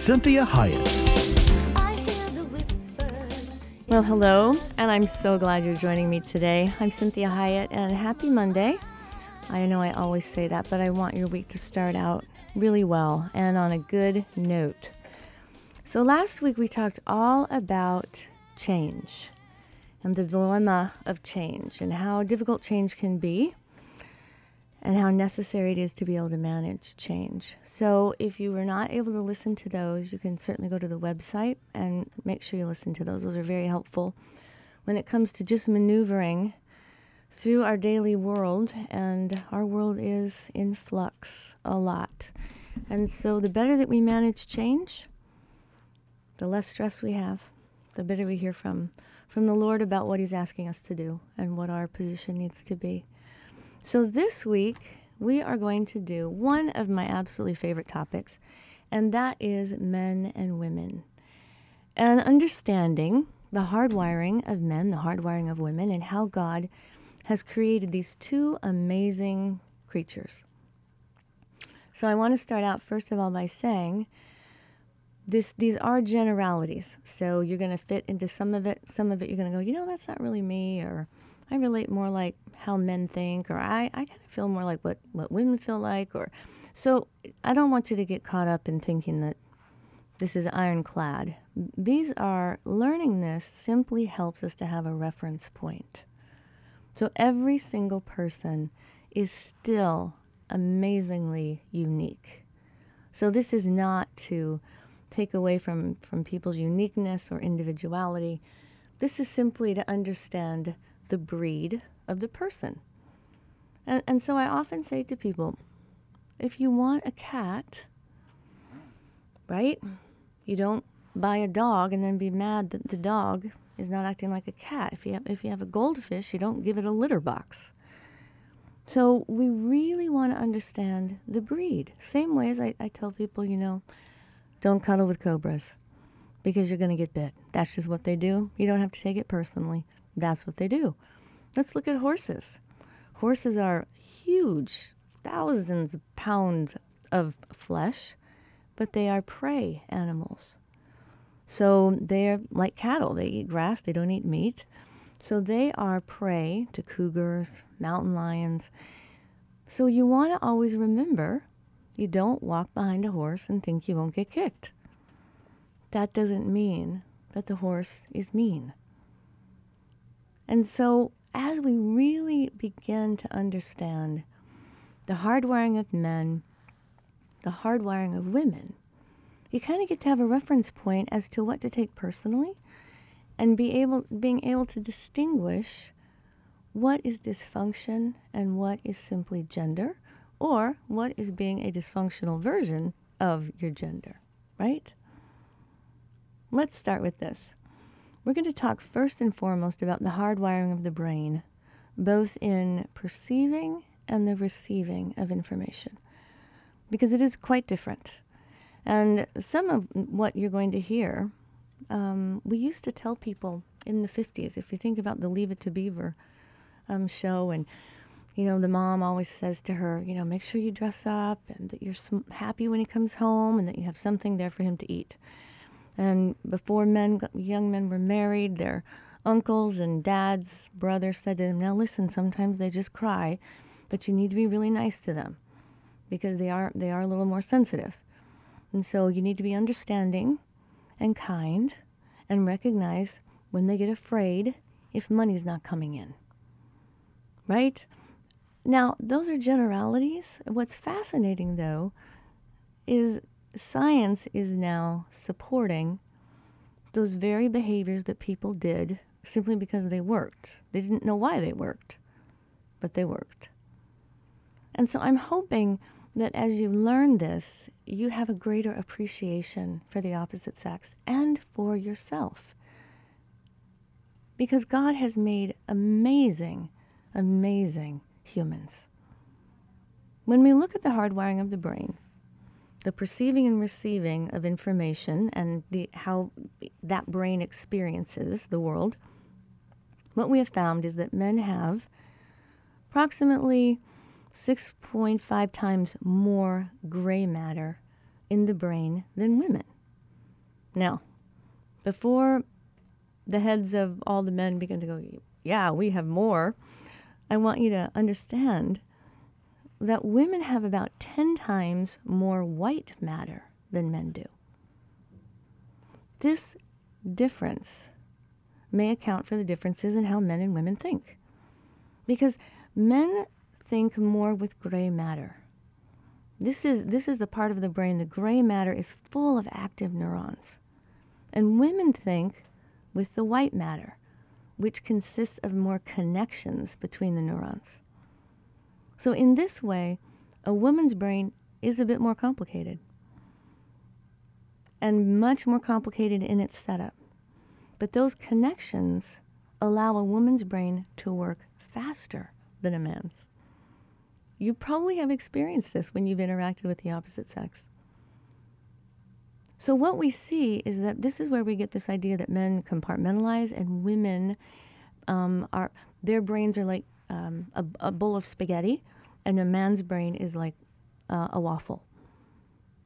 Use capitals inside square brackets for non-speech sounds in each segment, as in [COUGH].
Cynthia Hiett. Well, hello, and I'm so glad you're joining me today. I'm Cynthia Hiett, and happy Monday. I know I always say that, but I want your week to start out really well and on a good note. So, last week we talked all about change and the dilemma of change and how difficult change can be and how necessary it is to be able to manage change. So, if you were not able to listen to those, you can certainly go to the website and make sure you listen to those. Those are very helpful when it comes to just maneuvering through our daily world, and our world is in flux a lot. And so, the better that we manage change, the less stress we have, the better we hear from from the Lord about what He's asking us to do and what our position needs to be. So, this week, we are going to do one of my absolutely favorite topics, and that is men and women. And understanding the hardwiring of men, the hardwiring of women, and how God has created these two amazing creatures. So I want to start out first of all by saying this these are generalities. So you're going to fit into some of it, some of it you're going to go, you know, that's not really me or I relate more like how men think or I, I kind of feel more like what, what women feel like or so I don't want you to get caught up in thinking that this is ironclad. These are learning this simply helps us to have a reference point. So every single person is still amazingly unique. So this is not to take away from, from people's uniqueness or individuality. This is simply to understand the breed of the person. And, and so I often say to people if you want a cat, right, you don't buy a dog and then be mad that the dog is not acting like a cat. If you have, if you have a goldfish, you don't give it a litter box. So we really want to understand the breed. Same way as I, I tell people, you know, don't cuddle with cobras because you're going to get bit. That's just what they do. You don't have to take it personally. That's what they do. Let's look at horses. Horses are huge, thousands of pounds of flesh, but they are prey animals. So they're like cattle. They eat grass, they don't eat meat. So they are prey to cougars, mountain lions. So you want to always remember you don't walk behind a horse and think you won't get kicked. That doesn't mean that the horse is mean. And so, as we really begin to understand the hardwiring of men, the hardwiring of women, you kind of get to have a reference point as to what to take personally and be able being able to distinguish what is dysfunction and what is simply gender or what is being a dysfunctional version of your gender, right? Let's start with this. We're going to talk first and foremost about the hardwiring of the brain, both in perceiving and the receiving of information, because it is quite different. And some of what you're going to hear, um, we used to tell people in the 50s, if you think about the Leave It to Beaver um, show, and, you know, the mom always says to her, you know, make sure you dress up and that you're happy when he comes home and that you have something there for him to eat. And before men, young men were married, their uncles and dads, brothers said to them, now listen, sometimes they just cry, but you need to be really nice to them because they are, they are a little more sensitive. And so you need to be understanding and kind and recognize when they get afraid if money's not coming in. Right? Now, those are generalities. What's fascinating, though, is science is now supporting those very behaviors that people did simply because they worked. They didn't know why they worked, but they worked. And so I'm hoping that as you learn this, you have a greater appreciation for the opposite sex and for yourself. Because God has made amazing, amazing humans. When we look at the hardwiring of the brain, the perceiving and receiving of information and the, how that brain experiences the world, what we have found is that men have approximately 6.5 times more gray matter in the brain than women. Now, before the heads of all the men begin to go, yeah, we have more, I want you to understand that women have about 10 times more white matter than men do. This difference may account for the differences in how men and women think. Because men think more with gray matter. This is, this is the part of the brain, the gray matter is full of active neurons. And women think with the white matter, which consists of more connections between the neurons. So, in this way, a woman's brain is a bit more complicated and much more complicated in its setup. But those connections allow a woman's brain to work faster than a man's. You probably have experienced this when you've interacted with the opposite sex. So, what we see is that this is where we get this idea that men compartmentalize and women um, are, their brains are like um, a, a, bowl of spaghetti, and a man's brain is like uh, a waffle.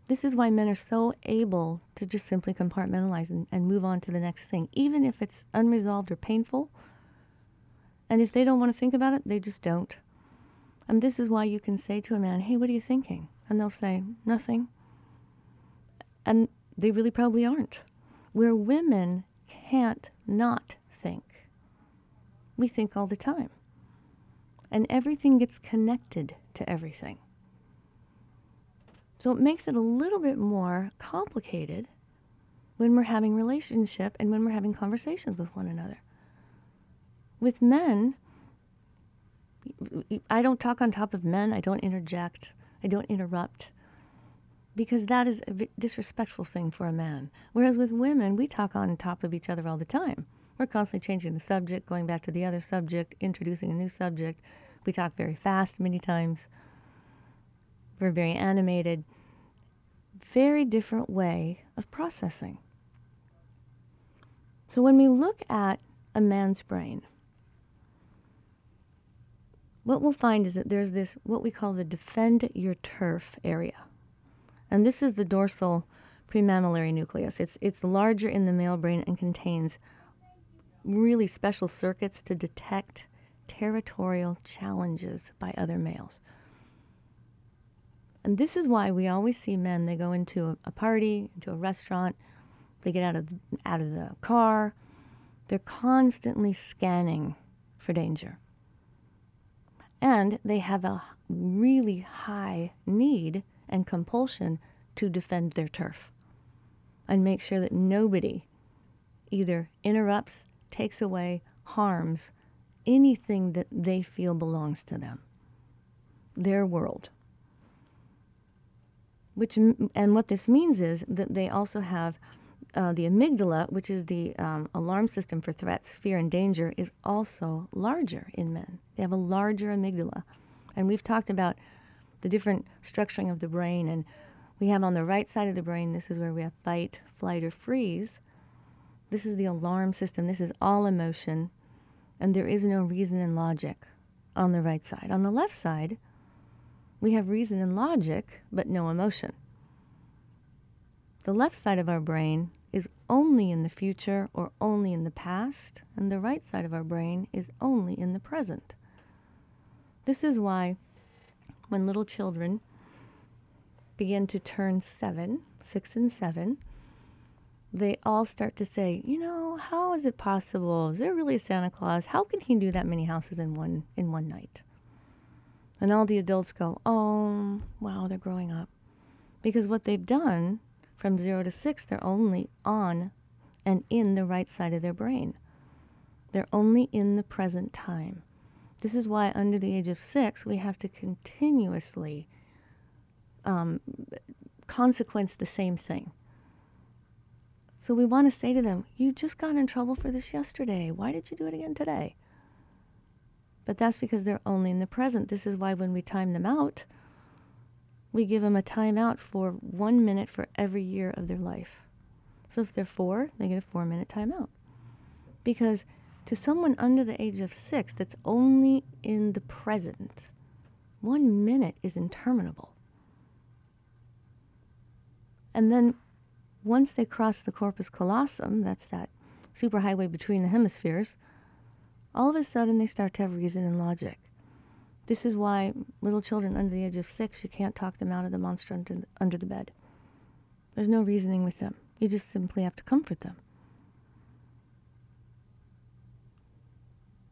This is why men are so able to just simply compartmentalize and, and move on to the next thing, even if it's unresolved or painful. And if they don't want to think about it, they just don't. And this is why you can say to a man, Hey, what are you thinking? And they'll say, Nothing. And they really probably aren't. Where women can't not think. We think all the time. And everything gets connected to everything. So it makes it a little bit more complicated when we're having relationship and when we're having conversations with one another. With men, I don't talk on top of men. I don't interject. I don't interrupt because that is a disrespectful thing for a man. Whereas with women, we talk on top of each other all the time. We're constantly changing the subject, going back to the other subject, introducing a new subject. We talk very fast many times. We're very animated. Very different way of processing. So when we look at a man's brain, what we'll find is that there's this, what we call the defend your turf area. And this is the dorsal premammillary nucleus. It's, it's larger in the male brain and contains really special circuits to detect territorial challenges by other males. And this is why we always see men, they go into a, a party, into a restaurant, they get out of, out of the car, they're constantly scanning for danger. And they have a really high need and compulsion to defend their turf and make sure that nobody either interrupts, takes away, harms anything that they feel belongs to them, their world. Which, and what this means is that they also have uh, the amygdala, which is the um, alarm system for threats, fear, and danger, is also larger in men. They have a larger amygdala. And we've talked about the different structuring of the brain. And we have on the right side of the brain, this is where we have fight, flight, or freeze. This is the alarm system. This is all emotion. And there is no reason and logic on the right side. On the left side, we have reason and logic, but no emotion. The left side of our brain is only in the future or only in the past, and the right side of our brain is only in the present. This is why when little children begin to turn seven, six and seven, they all start to say, you know, how is it possible? Is there really a Santa Claus? How can he do that many houses in one in one night? And all the adults go, oh, wow, they're growing up. Because what they've done from zero to six, they're only on and in the right side of their brain. They're only in the present time. This is why, under the age of six, we have to continuously um, consequence the same thing. So we want to say to them, You just got in trouble for this yesterday. Why did you do it again today? But that's because they're only in the present. This is why when we time them out, we give them a timeout for one minute for every year of their life. So if they're four, they get a four minute timeout. Because to someone under the age of six that's only in the present, one minute is interminable. And then once they cross the corpus callosum, that's that superhighway between the hemispheres, all of a sudden they start to have reason and logic. This is why little children under the age of six, you can't talk them out of the monster under, under the bed. There's no reasoning with them. You just simply have to comfort them.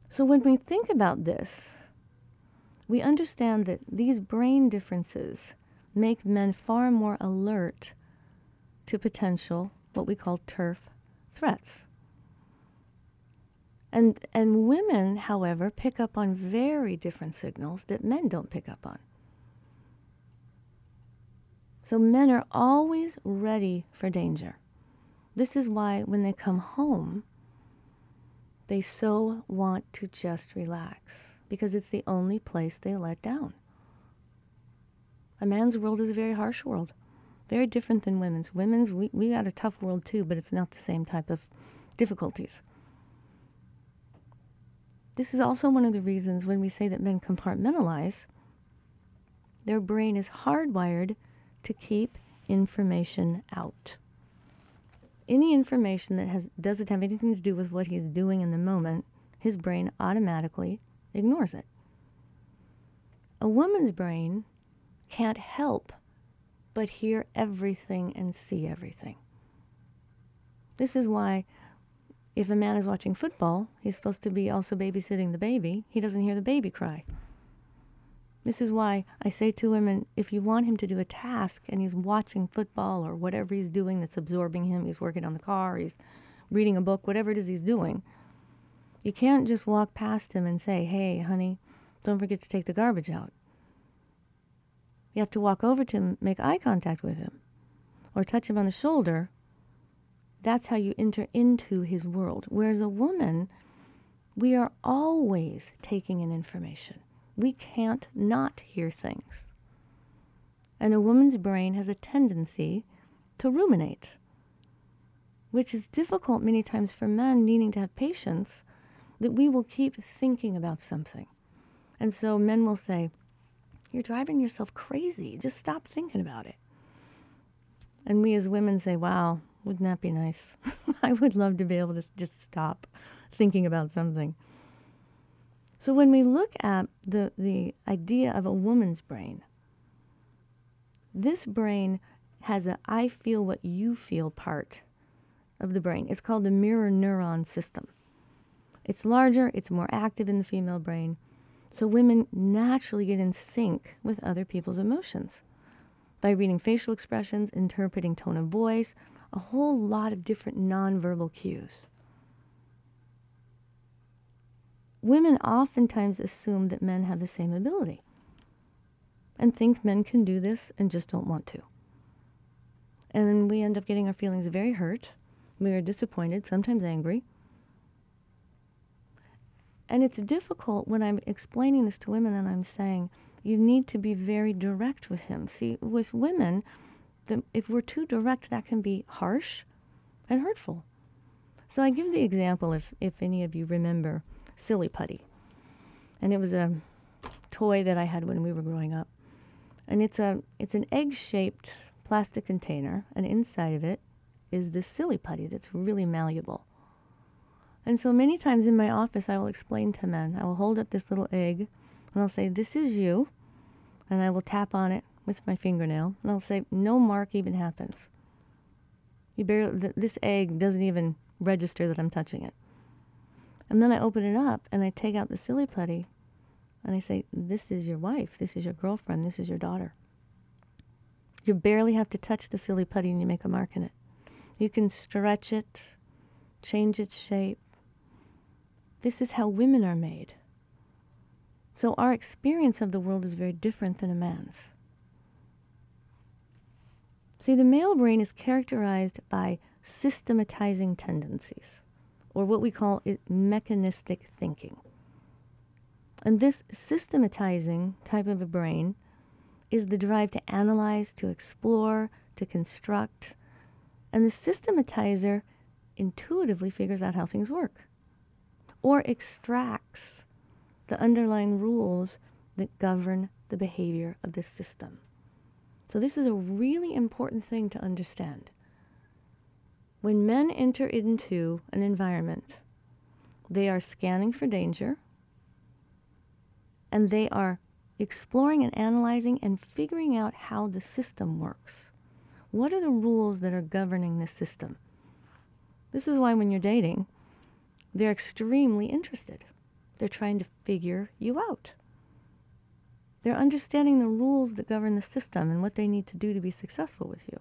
So when we think about this, we understand that these brain differences make men far more alert to potential, what we call turf threats. And, and women, however, pick up on very different signals that men don't pick up on. So men are always ready for danger. This is why when they come home, they so want to just relax because it's the only place they let down. A man's world is a very harsh world, very different than women's. Women's, we, we got a tough world too, but it's not the same type of difficulties. This is also one of the reasons when we say that men compartmentalize, their brain is hardwired to keep information out. Any information that has, doesn't have anything to do with what he's doing in the moment, his brain automatically ignores it. A woman's brain can't help but hear everything and see everything. This is why if a man is watching football, he's supposed to be also babysitting the baby. He doesn't hear the baby cry. This is why I say to women if you want him to do a task and he's watching football or whatever he's doing that's absorbing him, he's working on the car, he's reading a book, whatever it is he's doing, you can't just walk past him and say, hey, honey, don't forget to take the garbage out. You have to walk over to him, make eye contact with him, or touch him on the shoulder that's how you enter into his world. Whereas a woman, we are always taking in information. We can't not hear things. And a woman's brain has a tendency to ruminate, which is difficult many times for men needing to have patience, that we will keep thinking about something. And so men will say, You're driving yourself crazy. Just stop thinking about it. And we as women say, Wow, wouldn't that be nice? [LAUGHS] I would love to be able to just stop thinking about something. So when we look at the, the idea of a woman's brain, this brain has a I feel what you feel part of the brain. It's called the mirror neuron system. It's larger, it's more active in the female brain. So women naturally get in sync with other people's emotions by reading facial expressions, interpreting tone of voice, a whole lot of different nonverbal cues. Women oftentimes assume that men have the same ability and think men can do this and just don't want to. And we end up getting our feelings very hurt. We are disappointed, sometimes angry. And it's difficult when I'm explaining this to women and I'm saying, you need to be very direct with him. See, with women, the, if we're too direct, that can be harsh and hurtful. So I give the example, if, if any of you remember, Silly Putty. And it was a toy that I had when we were growing up. And it's, a, it's an egg shaped plastic container, and inside of it is this silly putty that's really malleable. And so many times in my office, I will explain to men, I will hold up this little egg and I'll say, This is you. And I will tap on it with my fingernail, and I'll say, no mark even happens. You barely, this egg doesn't even register that I'm touching it. And then I open it up and I take out the silly putty and I say, This is your wife, this is your girlfriend, this is your daughter. You barely have to touch the silly putty and you make a mark in it. You can stretch it, change its shape. This is how women are made. So our experience of the world is very different than a man's. See, the male brain is characterized by systematizing tendencies, or what we call mechanistic thinking. And this systematizing type of a brain is the drive to analyze, to explore, to construct. And the systematizer intuitively figures out how things work or extracts the underlying rules that govern the behavior of the system. So, this is a really important thing to understand. When men enter into an environment, they are scanning for danger and they are exploring and analyzing and figuring out how the system works. What are the rules that are governing the system? This is why when you're dating, they're extremely interested. They're trying to figure you out. They're understanding the rules that govern the system and what they need to do to be successful with you.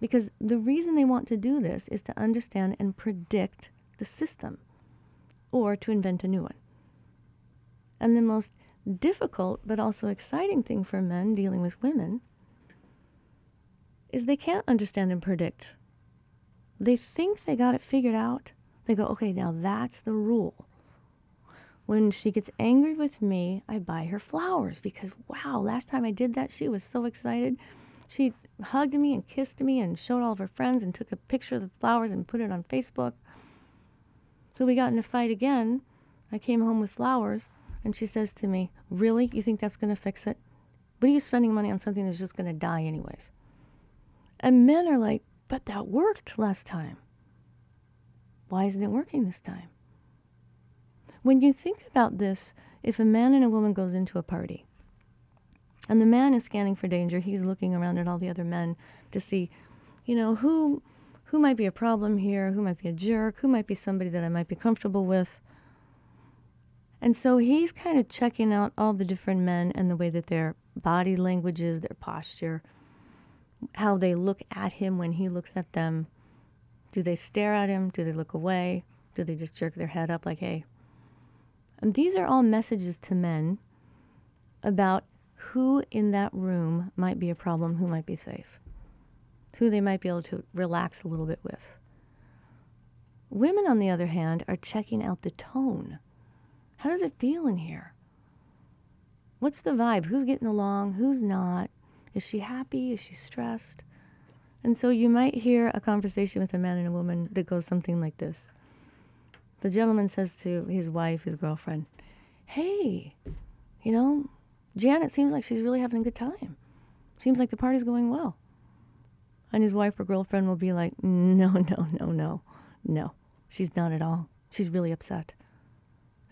Because the reason they want to do this is to understand and predict the system or to invent a new one. And the most difficult but also exciting thing for men dealing with women is they can't understand and predict. They think they got it figured out. Go, okay, now that's the rule. When she gets angry with me, I buy her flowers because, wow, last time I did that, she was so excited. She hugged me and kissed me and showed all of her friends and took a picture of the flowers and put it on Facebook. So we got in a fight again. I came home with flowers. And she says to me, Really? You think that's going to fix it? What are you spending money on something that's just going to die, anyways? And men are like, But that worked last time. Why isn't it working this time? When you think about this, if a man and a woman goes into a party and the man is scanning for danger, he's looking around at all the other men to see, you know, who who might be a problem here, who might be a jerk, who might be somebody that I might be comfortable with. And so he's kind of checking out all the different men and the way that their body language is, their posture, how they look at him when he looks at them. Do they stare at him? Do they look away? Do they just jerk their head up like, hey? And these are all messages to men about who in that room might be a problem, who might be safe, who they might be able to relax a little bit with. Women, on the other hand, are checking out the tone how does it feel in here? What's the vibe? Who's getting along? Who's not? Is she happy? Is she stressed? And so you might hear a conversation with a man and a woman that goes something like this. The gentleman says to his wife, his girlfriend, Hey, you know, Janet seems like she's really having a good time. Seems like the party's going well. And his wife or girlfriend will be like, No, [LAUGHS] no, no, no, no. She's not at all. She's really upset.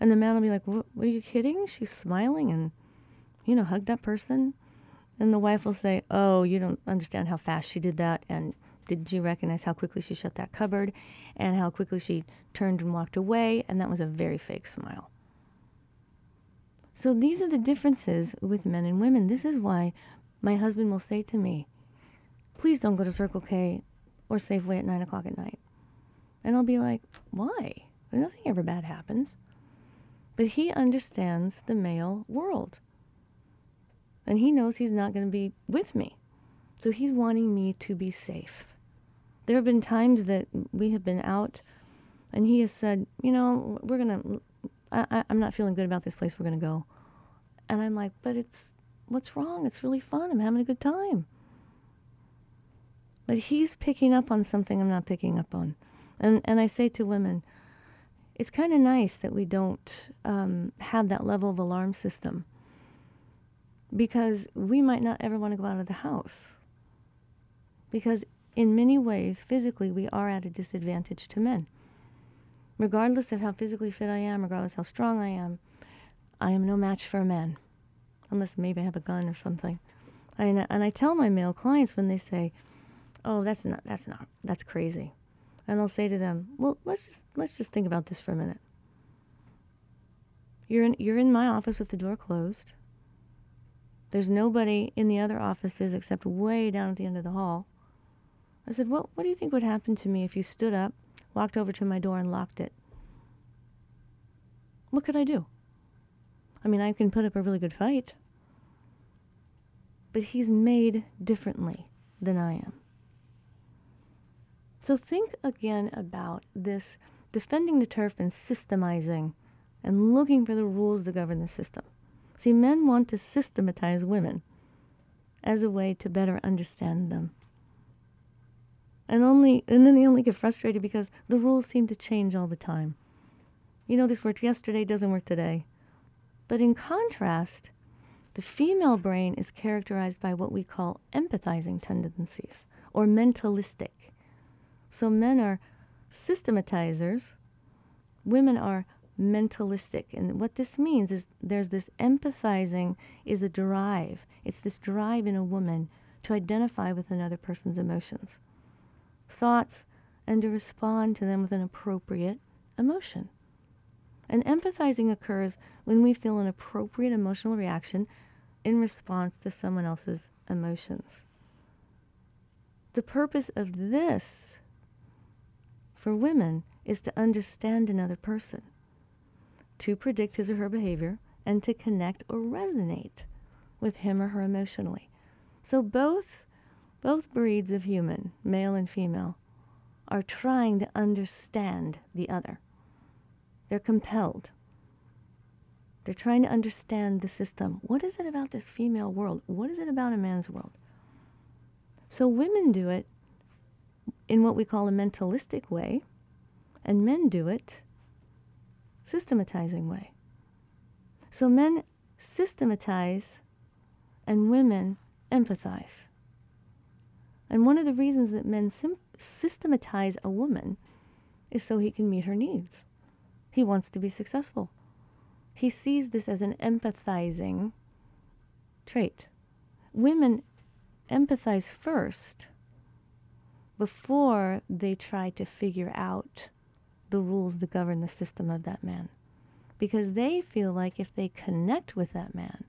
And the man will be like, what, are you kidding? She's smiling and, you know, hug that person. And the wife will say, oh, you don't understand how fast she did that. And didn't you recognize how quickly she shut that cupboard and how quickly she turned and walked away? And that was a very fake smile. So these are the differences with men and women. This is why my husband will say to me, please don't go to Circle K or Safeway at 9 o'clock at night. And I'll be like, why? Nothing ever bad happens. But he understands the male world. And he knows he's not going to be with me. So he's wanting me to be safe. There have been times that we have been out and he has said, you know, we're going to, I, I'm not feeling good about this place, we're going to go. And I'm like, but it's, what's wrong? It's really fun. I'm having a good time. But he's picking up on something I'm not picking up on. And, and I say to women, it's kind of nice that we don't um, have that level of alarm system because we might not ever want to go out of the house. Because in many ways, physically, we are at a disadvantage to men. Regardless of how physically fit I am, regardless how strong I am, I am no match for a man, unless maybe I have a gun or something. And, and I tell my male clients when they say, "Oh, that's not that's not that's crazy," and I'll say to them, "Well, let's just let's just think about this for a minute. You're in you're in my office with the door closed. There's nobody in the other offices except way down at the end of the hall." I said, "What what do you think would happen to me if you stood up, walked over to my door and locked it? What could I do? I mean, I can put up a really good fight." But he's made differently than I am. So think again about this defending the turf and systemizing and looking for the rules that govern the system. See, men want to systematize women as a way to better understand them. And only and then they only get frustrated because the rules seem to change all the time. You know, this worked yesterday, doesn't work today. But in contrast, the female brain is characterized by what we call empathizing tendencies or mentalistic. So men are systematizers, women are mentalistic. And what this means is there's this empathizing is a drive. It's this drive in a woman to identify with another person's emotions, thoughts, and to respond to them with an appropriate emotion. And empathizing occurs when we feel an appropriate emotional reaction in response to someone else's emotions. The purpose of this for women is to understand another person, to predict his or her behavior, and to connect or resonate with him or her emotionally. So both both breeds of human, male and female, are trying to understand the other. They're compelled. They're trying to understand the system. What is it about this female world? What is it about a man's world? So women do it in what we call a mentalistic way, and men do it systematizing way. So men systematize and women empathize. And one of the reasons that men sim- systematize a woman is so he can meet her needs. He wants to be successful. He sees this as an empathizing trait. Women empathize first before they try to figure out the rules that govern the system of that man. Because they feel like if they connect with that man,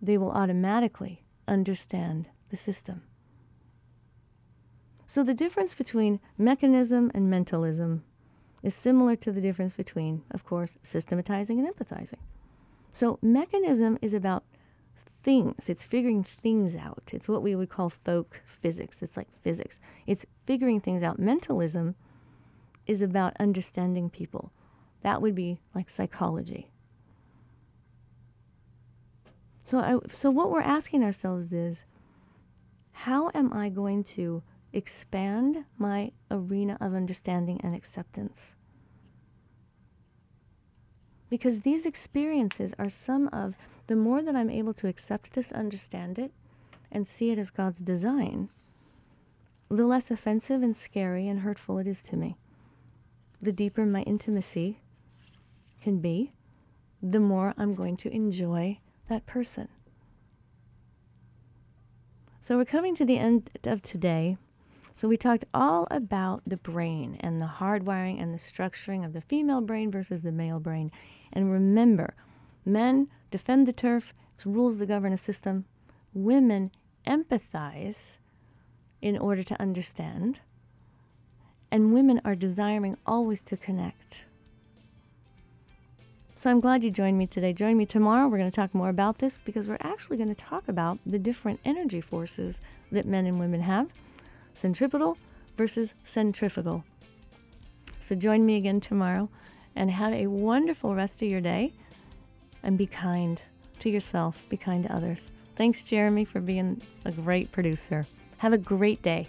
they will automatically understand the system. So the difference between mechanism and mentalism is similar to the difference between, of course, systematizing and empathizing. So mechanism is about things. It's figuring things out. It's what we would call folk physics. It's like physics. It's figuring things out. Mentalism is about understanding people. That would be like psychology. So, I, so what we're asking ourselves is, how am I going to expand my arena of understanding and acceptance? Because these experiences are some of the more that I'm able to accept this, understand it, and see it as God's design, the less offensive and scary and hurtful it is to me. The deeper my intimacy can be, the more I'm going to enjoy that person. So we're coming to the end of today. So we talked all about the brain and the hardwiring and the structuring of the female brain versus the male brain. And remember, men defend the turf, it's rules that govern a system. Women empathize in order to understand. And women are desiring always to connect. So I'm glad you joined me today. Join me tomorrow. We're going to talk more about this because we're actually going to talk about the different energy forces that men and women have centripetal versus centrifugal. So join me again tomorrow and have a wonderful rest of your day and be kind to yourself, be kind to others. Thanks, Jeremy, for being a great producer. Have a great day.